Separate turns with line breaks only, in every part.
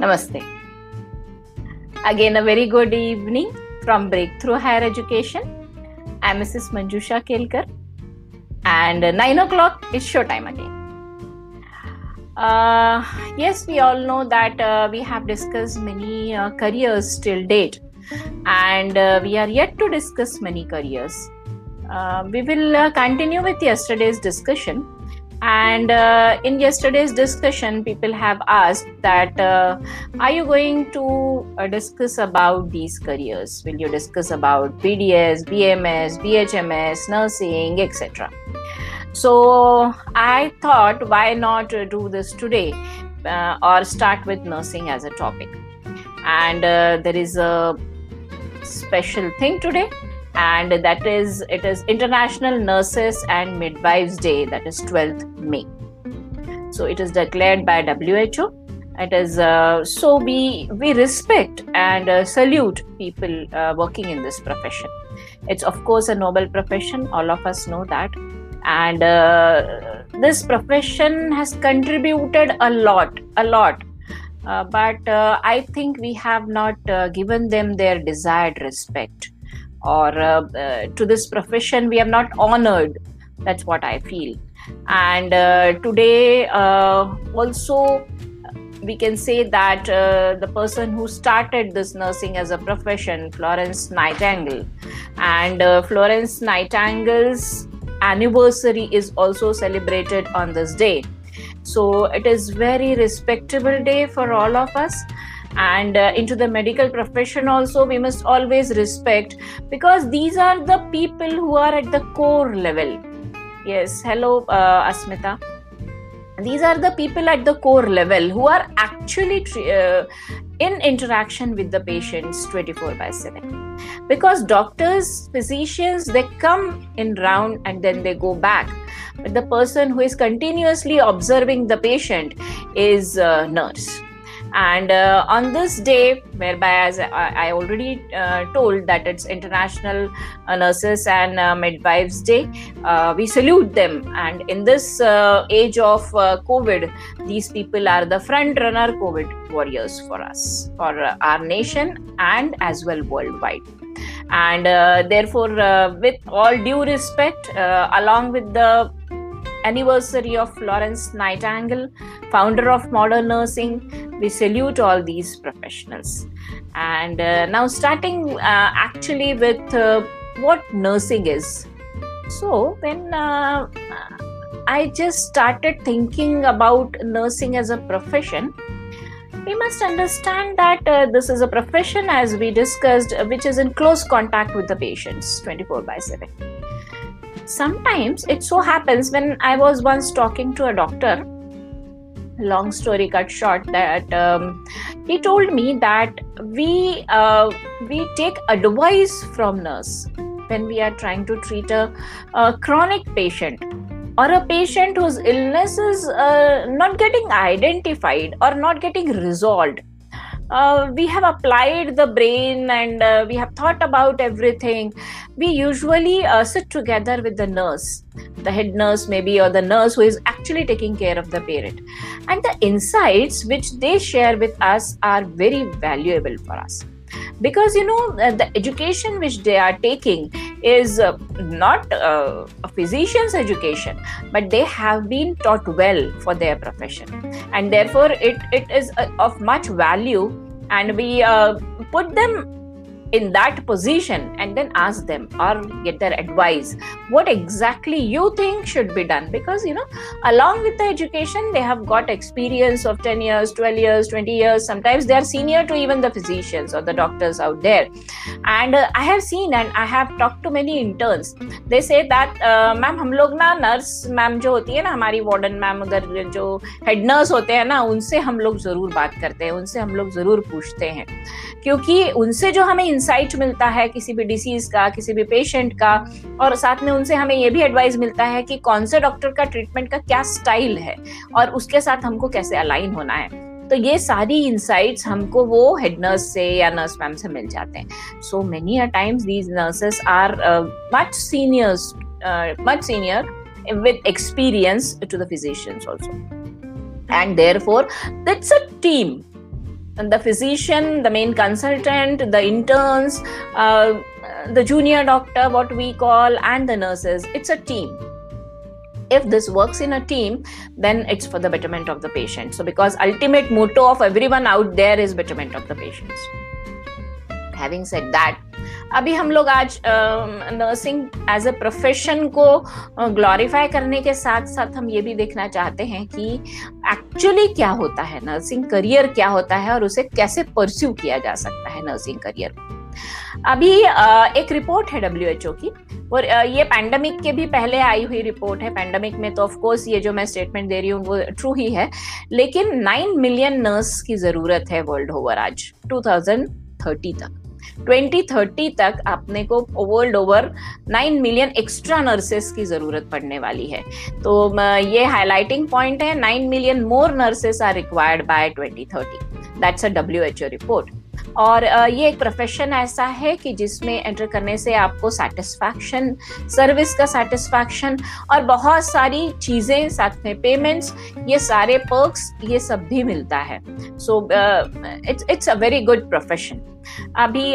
Namaste. Again, a very good evening from Breakthrough Higher Education. I'm Mrs. Manjusha Kelkar, and 9 o'clock is show time again. Uh, yes, we all know that uh, we have discussed many uh, careers till date, and uh, we are yet to discuss many careers. Uh, we will uh, continue with yesterday's discussion and uh, in yesterday's discussion people have asked that uh, are you going to uh, discuss about these careers? Will you discuss about bds bms bhms nursing etc so i thought why not do this today uh, or start with nursing as a topic? And uh, there is a special thing today and that is it is international nurses and midwives day that is 12th may. So it is declared by who it is uh, so we we respect and uh, salute people uh, working in this profession. It's of course a noble profession all of us know that. And uh, this profession has contributed a lot a lot. Uh, but uh, i think we have not given them their desired respect or uh, uh, to this profession we have not honored. That's what i feel. And uh, today also we can say that uh, the person who started this nursing as a profession, Florence Nightingale, and uh, Florence Nightingale's anniversary is also celebrated on this day. So it is very respectable day for all of us and uh, into the medical profession also we must always respect because these are the people who are at the core level. Yes hello uh, asmita. These are the people at the core level who are actually uh, in interaction with the patients 24 by 7 because doctors physicians they come in round and then they go back. But the person who is continuously observing the patient is nurse and uh, on this day whereby as i, already uh, told that it's international uh, nurses and uh, midwives day uh, we salute them and in this uh, age of covid these people are the front runner covid warriors for us for our nation and as well worldwide and therefore with all due respect along with the anniversary of Florence Nightingale, founder of modern nursing. We salute all these professionals. And uh, now, starting uh, actually with uh, what nursing is. So, when uh, I just started thinking about nursing as a profession, we must understand that uh, this is a profession, as we discussed, which is in close contact with the patients 24 by 7 sometimes it so happens when i was once talking to a doctor long story cut short that um, he told me that we uh, we take advice from nurse when we are trying to treat a, a chronic patient or a patient whose illness is uh, not getting identified or not getting resolved uh, we have applied the brain and uh, we have thought about everything. We usually uh, sit together with the nurse. The head nurse maybe or the nurse who is actually taking care of the parent. And the insights which they share with us are very valuable for us because you know uh, the education which they are taking is uh, not uh, a physician's education but they have been taught well for their profession. And therefore it, it is uh, of much value and we uh, put them in that position and then ask them or get their advice what exactly you think should be done because you know along with the education they have got experience of 10 years 12 years 20 years sometimes they are senior to even the physicians or the doctors out there and uh, i have seen and i have talked to many interns they say that ma'am uh, हम लोग ना nurse ma'am जो होती है ना हमारी warden ma'am उधर जो हेड नर्स होते हैं ना उनसे हम लोग जरूर बात करते हैं उनसे हम लोग जरूर पूछते हैं क्योंकि उनसे जो हमें इंसाइट मिलता है किसी भी डिसीज का, किसी भी पेशेंट का, और साथ में उनसे हमें ये भी एडवाइस मिलता है कि कौन से डॉक्टर का ट्रीटमेंट का क्या स्टाइल है, और उसके साथ हमको कैसे अलाइन होना है। तो ये सारी इंसाइट्स हमको वो हेड नर्स से या नर्स मैम से मिल जाते हैं। So many a times these nurses are much seniors much senior with experience to the physicians also. And therefore, that's a team. The physician, the main consultant, the interns, uh, the junior doctor, what we call, and the nurses. It's a team. If this works in a team, then it's for the betterment of the patient. So, because ultimate motto of everyone out there is betterment of the patients. Having said that, अभी हम लोग आज nursing as a profession को glorify uh, करने के साथ साथ हम ये भी देखना चाहते हैं कि एक्चुअली क्या होता है नर्सिंग करियर क्या होता है और उसे कैसे परस्यू किया जा सकता है नर्सिंग करियर अभी uh, एक रिपोर्ट है डब्ल्यू एच ओ की और ये पैंडमिक के भी पहले आई हुई रिपोर्ट है। पैंडमिक में तो ऑफ़ कोर्स ये जो मैं स्टेटमेंट दे रही हूँ वो ट्रू ही है लेकिन नाइन मिलियन नर्स की ज़रूरत है वर्ल्ड ओवर आज 2030 तक। 2030 तक अपने को world over 9 million extra nurses की ज़रूरत पड़ने वाली है। तो ये हाईलाइटिंग पॉइंट है 9 million more nurses are required by 2030 that's a WHO report और ये एक प्रोफेशन ऐसा है कि जिसमें एंटर करने से आपको सेटिस्फैक्शन सर्विस का सेटिस्फैक्शन और बहुत सारी चीज़ें साथ में पेमेंट्स ये सारे पर्क्स ये सब भी मिलता है। So it's it's a very good profession अभी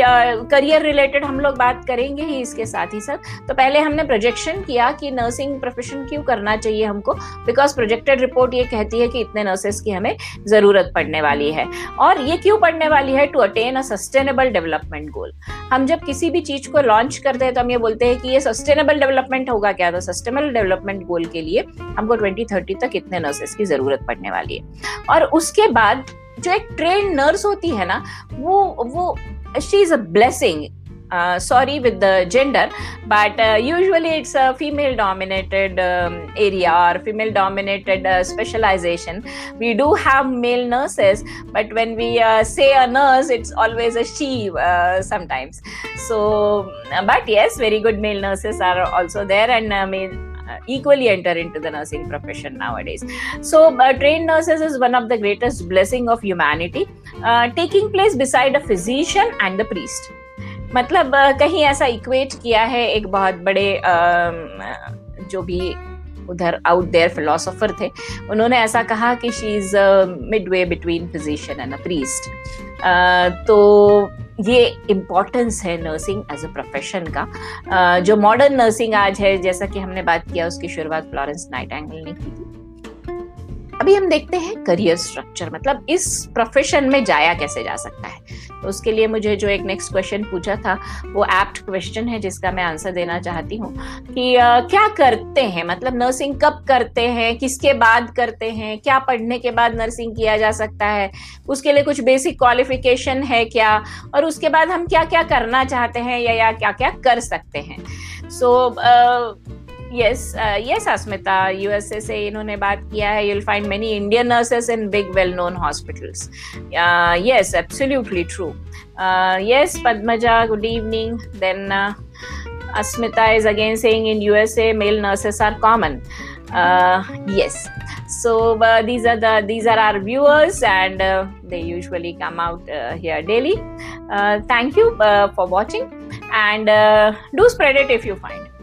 करियर रिलेटेड हम लोग बात करेंगे ही इसके साथ ही साथ। तो पहले हमने प्रोजेक्शन किया कि नर्सिंग प्रोफेशन क्यों करना चाहिए हमको? बिकॉज़ प्रोजेक्टेड रिपोर्ट ये कहती है कि इतने नर्सेस की हमें ज़रूरत पड़ने वाली है। और ये क्यों पड़ने वाली है? To attain a sustainable development goal हम जब किसी भी चीज़ को लॉन्च करते हैं तो हम ये बोलते हैं कि ये सस्टेनेबल डेवलपमेंट होगा क्या? तो सस्टेनेबल डेवलपमेंट गोल के लिए हमको ट्वेंटी थर्टी तक इतने नर्सेस की ज़रूरत पड़ने वाली है। और उसके बाद जो एक ट्रेन नर्स होती है ना वो वो she is a blessing uh, sorry with the gender but uh, usually it's a female dominated um, area or female dominated uh, specialization we do have male nurses but when we uh, say a nurse it's always a she uh, sometimes so but yes very good male nurses are also there and uh, male uh, equally enter into the nursing profession nowadays. So, uh, trained nurses is one of the greatest blessing of humanity, uh, taking place beside a physician and the priest. मतलब कहीं ऐसा equate किया है एक बहुत बड़े जो भी उधर आउट देयर फिलोसोफर थे उन्होंने ऐसा कहा कि she is midway between physician and a priest तो ये इम्पोर्टेंस है नर्सिंग एज अ प्रोफेशन का। जो मॉडर्न नर्सिंग आज है, जैसा कि हमने बात किया, उसकी शुरुआत फ्लोरेंस नाइट एंगल ने की थी। अभी हम देखते हैं करियर स्ट्रक्चर मतलब इस प्रोफेशन में जाया कैसे जा सकता है। तो उसके लिए मुझे जो एक नेक्स्ट क्वेश्चन पूछा था वो एप्ट क्वेश्चन है जिसका मैं आंसर देना चाहती हूँ कि आ, क्या करते हैं? मतलब नर्सिंग कब करते हैं? किसके बाद करते हैं? क्या पढ़ने के बाद नर्सिंग किया जा सकता है? उसके लिए कुछ बेसिक क्वालिफिकेशन है क्या? और उसके बाद हम क्या क्या करना चाहते हैं या, या क्या क्या कर सकते हैं? सो so, yes uh, yes asmita usa से इन्होंने बात किया है you'll find many indian nurses in big well known hospitals uh, yes absolutely true uh, yes padmaja good evening then uh, asmita is again saying in usa male nurses are common uh, yes so uh, these are the these are our viewers and uh, they usually come out uh, here daily uh, thank you uh, for watching and uh, do spread it if you find correct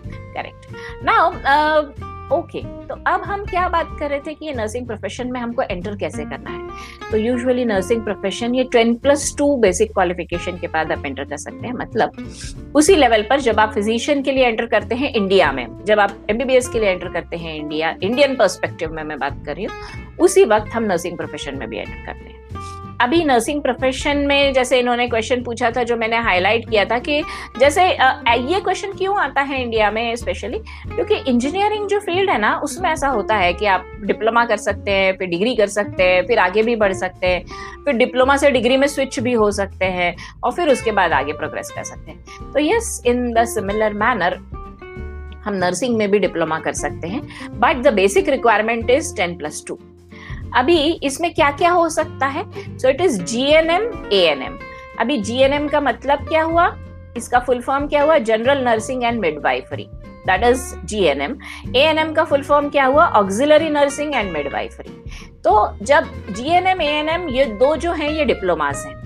now okay तो अब हम क्या बात कर रहे थे कि nursing profession में हमको एंटर कैसे करना है? तो यूजुअली नर्सिंग प्रोफेशन ये ten plus two basic qualification के बाद आप एंटर कर सकते हैं। मतलब उसी लेवल पर जब आप फिजिशियन के लिए एंटर करते हैं इंडिया में, जब आप एमबीबीएस के लिए एंटर करते हैं इंडिया इंडियन पर्सपेक्टिव में मैं बात कर रही हूँ, उसी वक्त हम नर्सिंग प्रोफेशन में भी एंटर करते हैं। अभी नर्सिंग प्रोफेशन में जैसे इन्होंने क्वेश्चन पूछा था, जो मैंने हाईलाइट किया था कि जैसे ये क्वेश्चन क्यों आता है इंडिया में स्पेशली क्योंकि इंजीनियरिंग जो फ़ील्ड है ना, उसमें ऐसा होता है कि आप डिप्लोमा कर सकते हैं, फिर डिग्री कर सकते हैं, फिर आगे भी बढ़ सकते हैं, फिर डिप्लोमा से डिग्री में स्विच भी हो सकते हैं और फिर उसके बाद आगे प्रोग्रेस कर सकते हैं। तो yes in the similar manner हम नर्सिंग में भी डिप्लोमा कर सकते हैं but the basic requirement is ten plus two अभी इसमें क्या क्या हो सकता है? So it is G N M A N M अभी जी एन एम का मतलब क्या हुआ? इसका फुल फॉर्म क्या हुआ? General nursing and midwifery that is G N M A N M का फुल फॉर्म क्या हुआ? ऑक्सिलरी नर्सिंग एंड मिडवाइफरी तो जब G N M A N M ये दो जो हैं, ये डिप्लोमास हैं.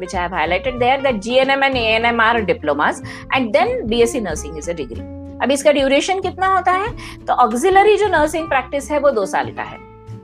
Which I have highlighted there that GNM and ANM are diplomas and then BSc nursing is a degree. अब इसका ड्यूरेशन कितना होता है? तो ऑक्सिलरी जो नर्सिंग प्रैक्टिस है, वो दो साल का है.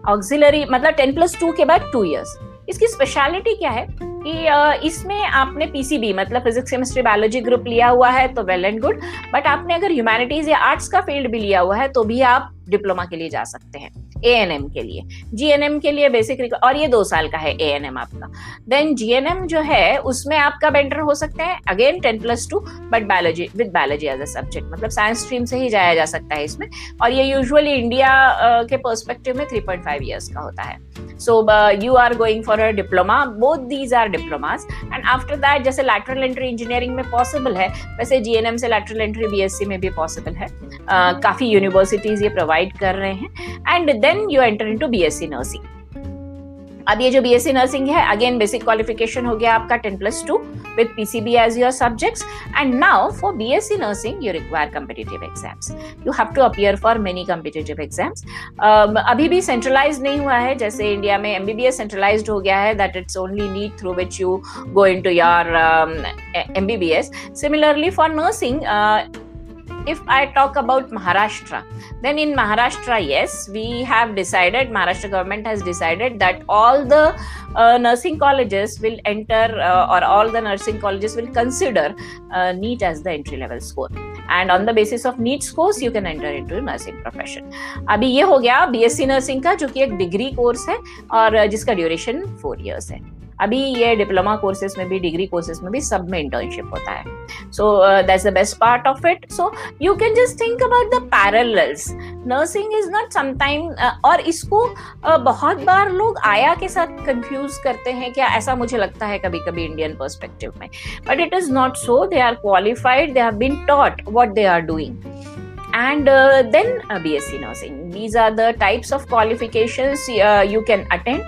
ऑक्सिलरी मतलब टेन प्लस टू के बाद टू ईयर्स इसकी स्पेशलिटी क्या है? कि इसमें आपने पीसीबी मतलब फिजिक्स केमिस्ट्री बायोलॉजी ग्रुप लिया हुआ है तो वेल एंड गुड बट आपने अगर ह्यूमैनिटीज या आर्ट्स का फ़ील्ड भी लिया हुआ है तो भी आप डिप्लोमा के लिए जा सकते हैं. ए एन एम के लिए। जी एन एम के लिए बेसिक और ये दो साल का है ए एन एम आपका। देन जी एन एम जो है उसमें आपका बेंटर हो सकते हैं। Again ten plus two but biology with biology as a subject मतलब साइंस स्ट्रीम से ही जाया जा सकता है इसमें। और ये यूजुअली इंडिया के पर्सपेक्टिव में थ्री पॉइंट फाइव ईयर्स का होता है। So you are going for a diploma both these are diplomas and after that जैसे लैटरल एंट्री इंजीनियरिंग में पॉसिबल है वैसे जीएनएम से लैटरल एंट्री बीएससी में भी पॉसिबल है। uh, काफ़ी यूनिवर्सिटीज ये प्रोवाइड कर रहे हैं। And then you enter into BSc nursing अब ये जो बीएससी नर्सिंग है अगेन बेसिक क्वालिफिकेशन हो गया आपका ten plus two with PCB as your subjects and now for BSc nursing you require competitive exams you have to appear for many competitive exams अभी भी centralise नहीं हुआ है, जैसे इंडिया में एमबीबीएस सेंट्रलाइज हो गया है that it's only NEET through which you go into your MBBS similarly for nursing if I talk about Maharashtra, then in Maharashtra, yes, we have decided, Maharashtra government has decided that all the uh, nursing colleges will enter uh, or all the nursing colleges will consider uh, NEET as the entry level score. And on the basis of NEET scores, you can enter into nursing profession. अभी ये हो गया BSc nursing का जो कि एक degree course है और जिसका ड्यूरेशन फोर इयर्स है अभी ये डिप्लोमा कोर्सेज में भी डिग्री कोर्सेज में भी सब में इंटर्नशिप होता है। So that's the best part of it so you can just think about the parallels nursing is not sometime और इसको uh, बहुत बार लोग आया के साथ कंफ्यूज करते हैं क्या ऐसा मुझे लगता है कभी कभी इंडियन पर्सपेक्टिव में। But it is not so they are qualified they have been taught what they are doing and uh, then uh, bsc nursing. These are the types of qualifications uh, you can attend.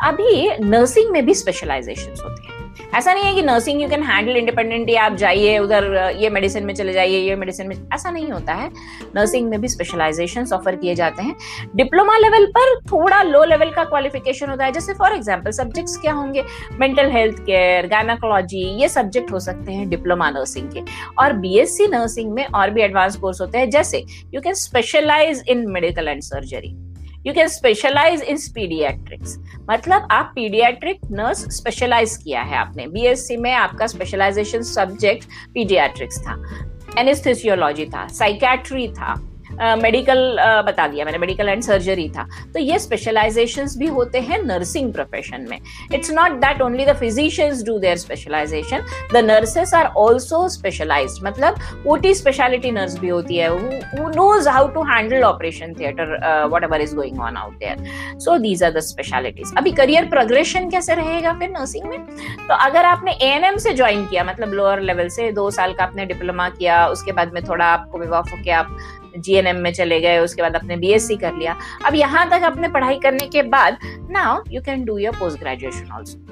अभी nursing में भी specialisation होते हैं। ऐसा नहीं है कि nursing you can handle independently आप जाइए, उधर, ये मेडिसिन में चले जाइए, ये मेडिसिन में, ऐसा नहीं होता है। नर्सिंग में भी स्पेशलाइजेशन ऑफ़र किए जाते हैं। डिप्लोमा लेवल पर थोड़ा लो लेवल का क्वालिफिकेशन होता है। जैसे फॉर एग्ज़ाम्पल सब्जेक्ट्स क्या होंगे? मेंटल हेल्थ केयर गायनाकोलॉजी ये सब्जेक्ट हो सकते हैं डिप्लोमा नर्सिंग के। और बीएससी नर्सिंग में और भी एडवांस कोर्स होते हैं। जैसे you can specialise in medical and surgery you can specialise in paediatrics मतलब आप पीडियाट्रिक नर्स स्पेशलाइज किया है आपने। बीएससी में आपका स्पेशलाइजेशन सब्जेक्ट पीडियाट्रिक्स था। एनेस्थेसियोलॉजी था साइकैट्री था। मेडिकल uh, uh, बता दिया मैंने मेडिकल एंड सर्जरी था। तो ये स्पेशलाइजेशन भी होते हैं नर्सिंग प्रोफेशन में। It's not that only the physicians do their specialisation the nurses are also specialise मतलब ओटी स्पेशलिटी नर्स भी होती है knows how to handle operation theatre whatever is going on out there so these are the specialities अभी career progression कैसे रहेगा फिर nursing में? तो अगर आपने एएनएम से ज्वाइन किया मतलब लोअर लेवल से दो साल का आपने डिप्लोमा किया उसके बाद में थोड़ा आपको विवाह हो के आप जीएनएम में चले गए, उसके बाद आपने बीएससी कर लिया। अब यहाँ तक अपने पढ़ाई करने के बाद now you can do your post graduation also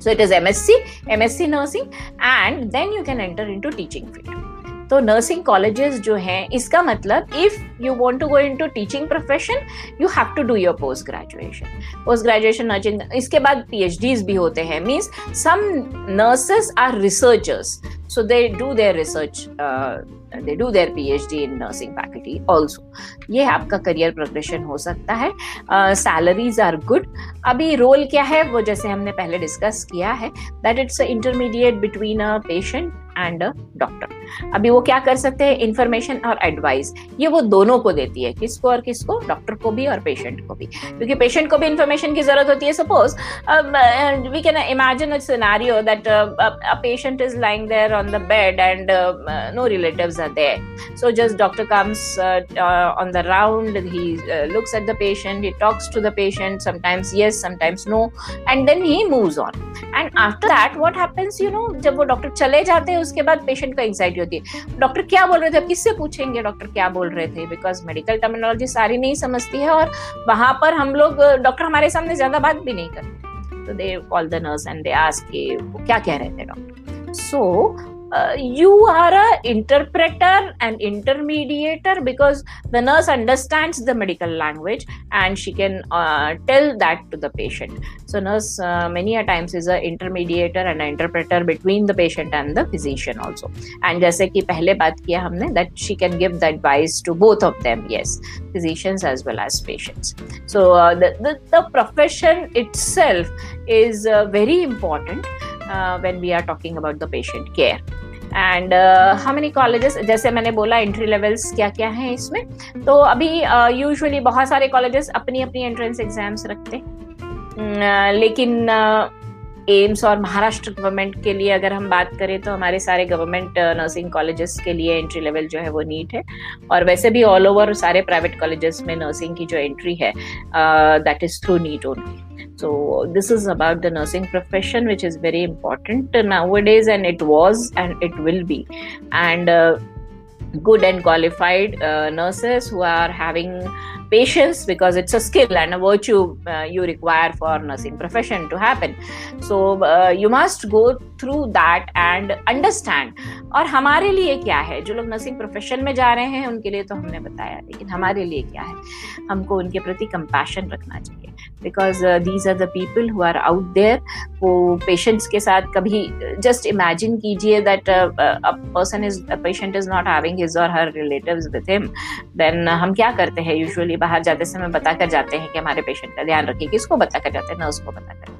so, it is msc msc nursing and then you can enter into teaching field तो नर्सिंग कॉलेजेस जो हैं, इसका मतलब if you want to go into teaching profession you have to do your post graduation post graduation nursing इसके बाद PhDs भी होते हैं means some nurses are researchers so they do their research uh, do their PhD in nursing faculty also ये आपका career progression हो सकता है। सैलरीज आर गुड अभी रोल क्या है? वो जैसे हमने पहले डिस्कस किया है that it's intermediate between a patient and doctor अभी वो क्या कर सकते हैं? इंफॉर्मेशन और एडवाइस ये वो दोनों को देती है, किसको और किसको? डॉक्टर को भी और पेशेंट को भी. क्योंकि पेशेंट को भी इंफॉर्मेशन की ज़रूरत होती है suppose we can imagine scenario that a patient is lying there on the bed and no relatives are there so just doctor comes on the round he looks at the patient he talks to the patient sometimes yes sometimes no and then he moves on and after that what happens you know जब वो doctor चले जाते हैं उसके बाद patient को anxiety होती है। डॉक्टर क्या बोल रहे थे? किससे पूछेंगे डॉक्टर क्या बोल रहे थे? बिकॉज़ मेडिकल टर्मिनोलॉजी सारी नहीं समझती है और वहाँ पर हम लोग डॉक्टर हमारे सामने ज़्यादा बात भी नहीं करते। तो they call the nurse and they ask कि क्या कह रहे थे doctor so uh, you are a interpreter and intermediator because the nurse understands the medical language and she can uh, tell that to the patient so nurse uh, many a times is a intermediator and an interpreter between the patient and the physician also and जैसे कि पहले बात किया हमने that she can give the advice to both of them yes physicians as well as patients so uh, the, the, the profession itself is uh, very important uh, When we are talking about the patient care. And how many colleges जैसे मैंने बोला entry levels क्या क्या हैं इसमें? तो अभी usually uh, बहुत सारे कॉलेजेस अपनी अपनी एंट्रेंस एग्ज़ाम्स रखते हैं। Uh, लेकिन एम्स और महाराष्ट्र गवर्नमेंट के लिए अगर हम बात करें तो हमारे सारे गवर्नमेंट नर्सिंग कॉलेजेस के लिए एंट्री लेवल जो है वो नीट है। और वैसे भी ऑल ओवर सारे प्राइवेट कॉलेजेस में नर्सिंग की जो एंट्री है that is through NEET only so this is about the nursing profession which is very important now is and it was and it will be and good and qualified nurses who are having patience because it's a skill and a virtue uh, you require for nursing profession to happen. So uh, you must go through that and understand. और हमारे लिए क्या है? जो लोग nursing profession में जा रहे हैं उनके लिए तो हमने बताया लेकिन हमारे लिए क्या है? हमको उनके प्रति कंपैशन रखना चाहिए। Because these are the people who are out there वो पेशेंट्स के साथ कभी जस्ट इमेजिन कीजिए that person is patient is not having his और her relatives with him then हम क्या करते हैं? यूजुअली बाहर जाते समय बताकर जाते हैं कि हमारे पेशेंट का ध्यान रखिए किसको बताकर जाते हैं नर्स को बताकर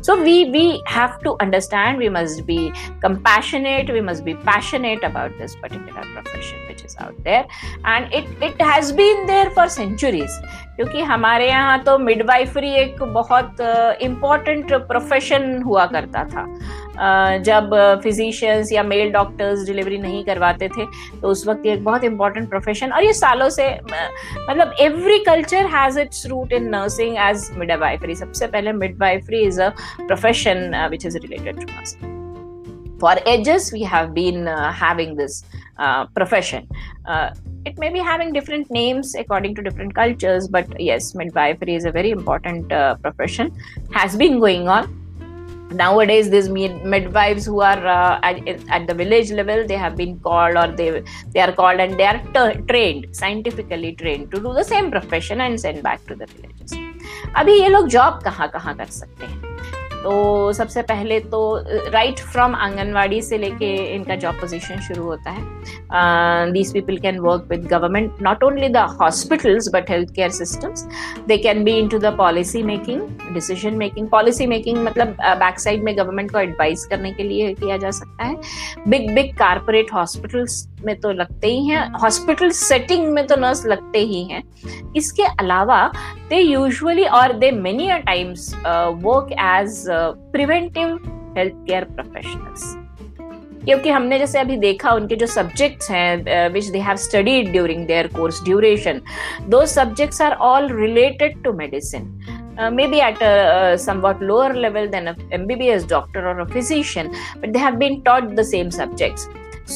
so we we have to understand we must be compassionate we must be passionate about this particular profession which is out there and it it has been there for centuries क्योंकि हमारे यहाँ तो midwifery एक बहुत important profession हुआ करता था जब फिजिशियंस या मेल डॉक्टर्स डिलीवरी नहीं करवाते थे तो उस वक्त ये एक बहुत इंपॉर्टेंट प्रोफेशन और ये सालों से मतलब every culture has its root in nursing as midwifery सबसे पहले midwifery is a profession which is related to nursing for ages we have been having this profession it may be having different names according to different cultures but yes midwifery is a very important profession has been going on nowadays these midwives who are uh, at, at, the village level they have been called or they they are called and they are t- trained scientifically trained to do the same profession and send back to the villages अभी ये लोग job कहाँ कहाँ कर सकते हैं तो सबसे पहले तो राइट फ्रॉम आंगनवाड़ी से लेके इनका जॉब पोजीशन शुरू होता है। These people can work with government not only the hospitals but health care systems they can be in to the policy making decision making policy making मतलब बैक साइड में government को advice करने के लिए किया जा सकता है। बिग बिग कारपोरेट हॉस्पिटल्स में तो लगते ही हैं हॉस्पिटल सेटिंग में तो नर्स लगते ही हैं। इसके अलावा दे यूजुअली और they many a times work as preventive health care professionals क्योंकि हमने जैसे अभी देखा उनके जो सब्जेक्ट्स हैं which they have studied during their course duration दो subjects are all related to medicine Uh, maybe at a, a, somewhat lower level than a MBBS doctor or a physician, but they have been taught the same subjects.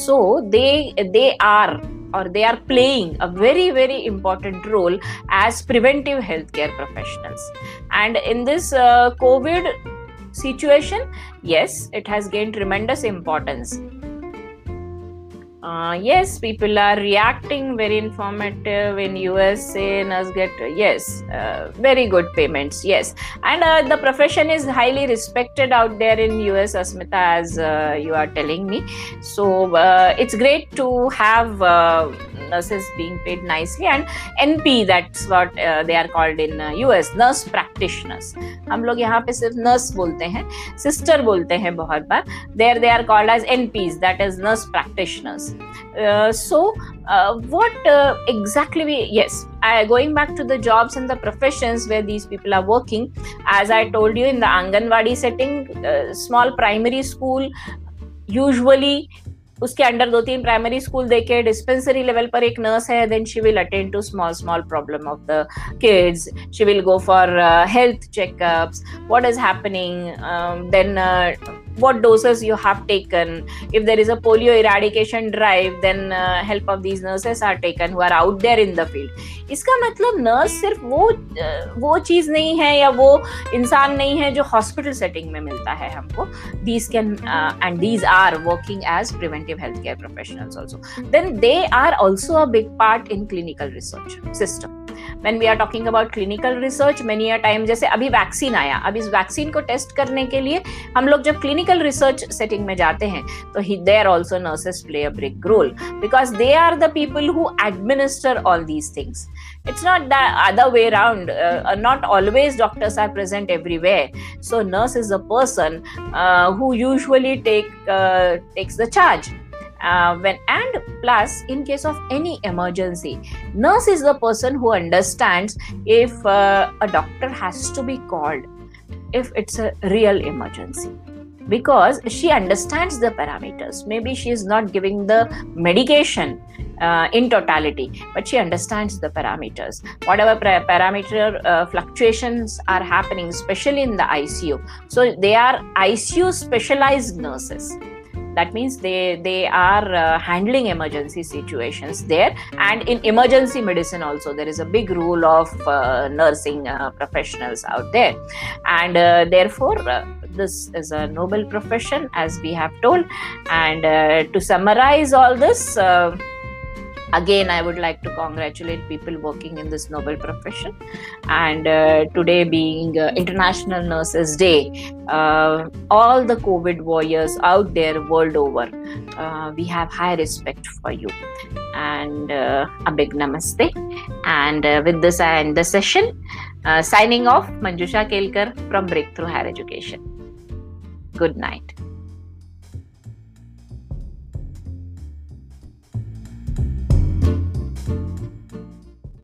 So they they are or they are playing a very very important role as preventive healthcare professionals. And in this uh, COVID situation, yes, it has gained tremendous importance Uh, yes, people are reacting very informative in USA. Nurse get yes, uh, very good payments. Yes, and uh, the profession is highly respected out there in US, Asmita, as uh, you are telling me. So uh, it's great to have uh, nurses being paid nicely and NP. That's what they are called in US, nurse practitioners. हम लोग यहाँ पे सिर्फ nurse बोलते हैं sister बोलते हैं बहुत बार there they are called as N Ps that is nurse practitioners so uh, what uh, exactly we yes going back to the jobs and the professions where these people are working as i told you in the anganwadi setting uh, small primary school usually उसके under दो तीन primary school देके dispensary level पर एक nurse है then she will attend to small small problem of the kids she will go for health checkups what is happening then what doses you have taken if there is a polio eradication drive then uh, help of these nurses are taken who are out there in the field इसका मतलब nurse सिर्फ़ वो वो चीज़ नहीं है या वो इंसान नहीं है जो हॉस्पिटल सेटिंग में मिलता है हमको। These can and these are working as preventive health care professionals also then they are also a big part in clinical research system when we are talking about clinical research many time जैसे अभी vaccine आया, अब इस vaccine को test करने के लिए हम लोग जब क्लिनिकल रिसर्च सेटिंग में जाते हैं तो they are also nurses play a big role because they are the people who administer all these things it's not the way round not always doctors are present everywhere so nurse is a person who usually take takes the charge uh, when and plus in case of any emergency nurse is the person who understands if uh, a doctor has to be called if it's a real emergency. Because she understands the parameters. Maybe she is not giving the medication uh, in totality but she understands the parameters. Whatever parameter uh, fluctuations are happening especially in the icu so they are icu specialized nurses that means they they are uh, handling emergency situations there. And in emergency medicine also there is a big role of uh, nursing uh, professionals out there. And uh, therefore uh, this is a noble profession as we have told. And uh, to summarize all this again i would like to congratulate people working in this noble profession. And uh, today being uh, international nurses day uh, all the covid warriors out there world over uh, we have high respect for you. And uh, a big namaste. And uh, with this i end the session. Signing off manjusha kelkar from breakthrough higher education. Good night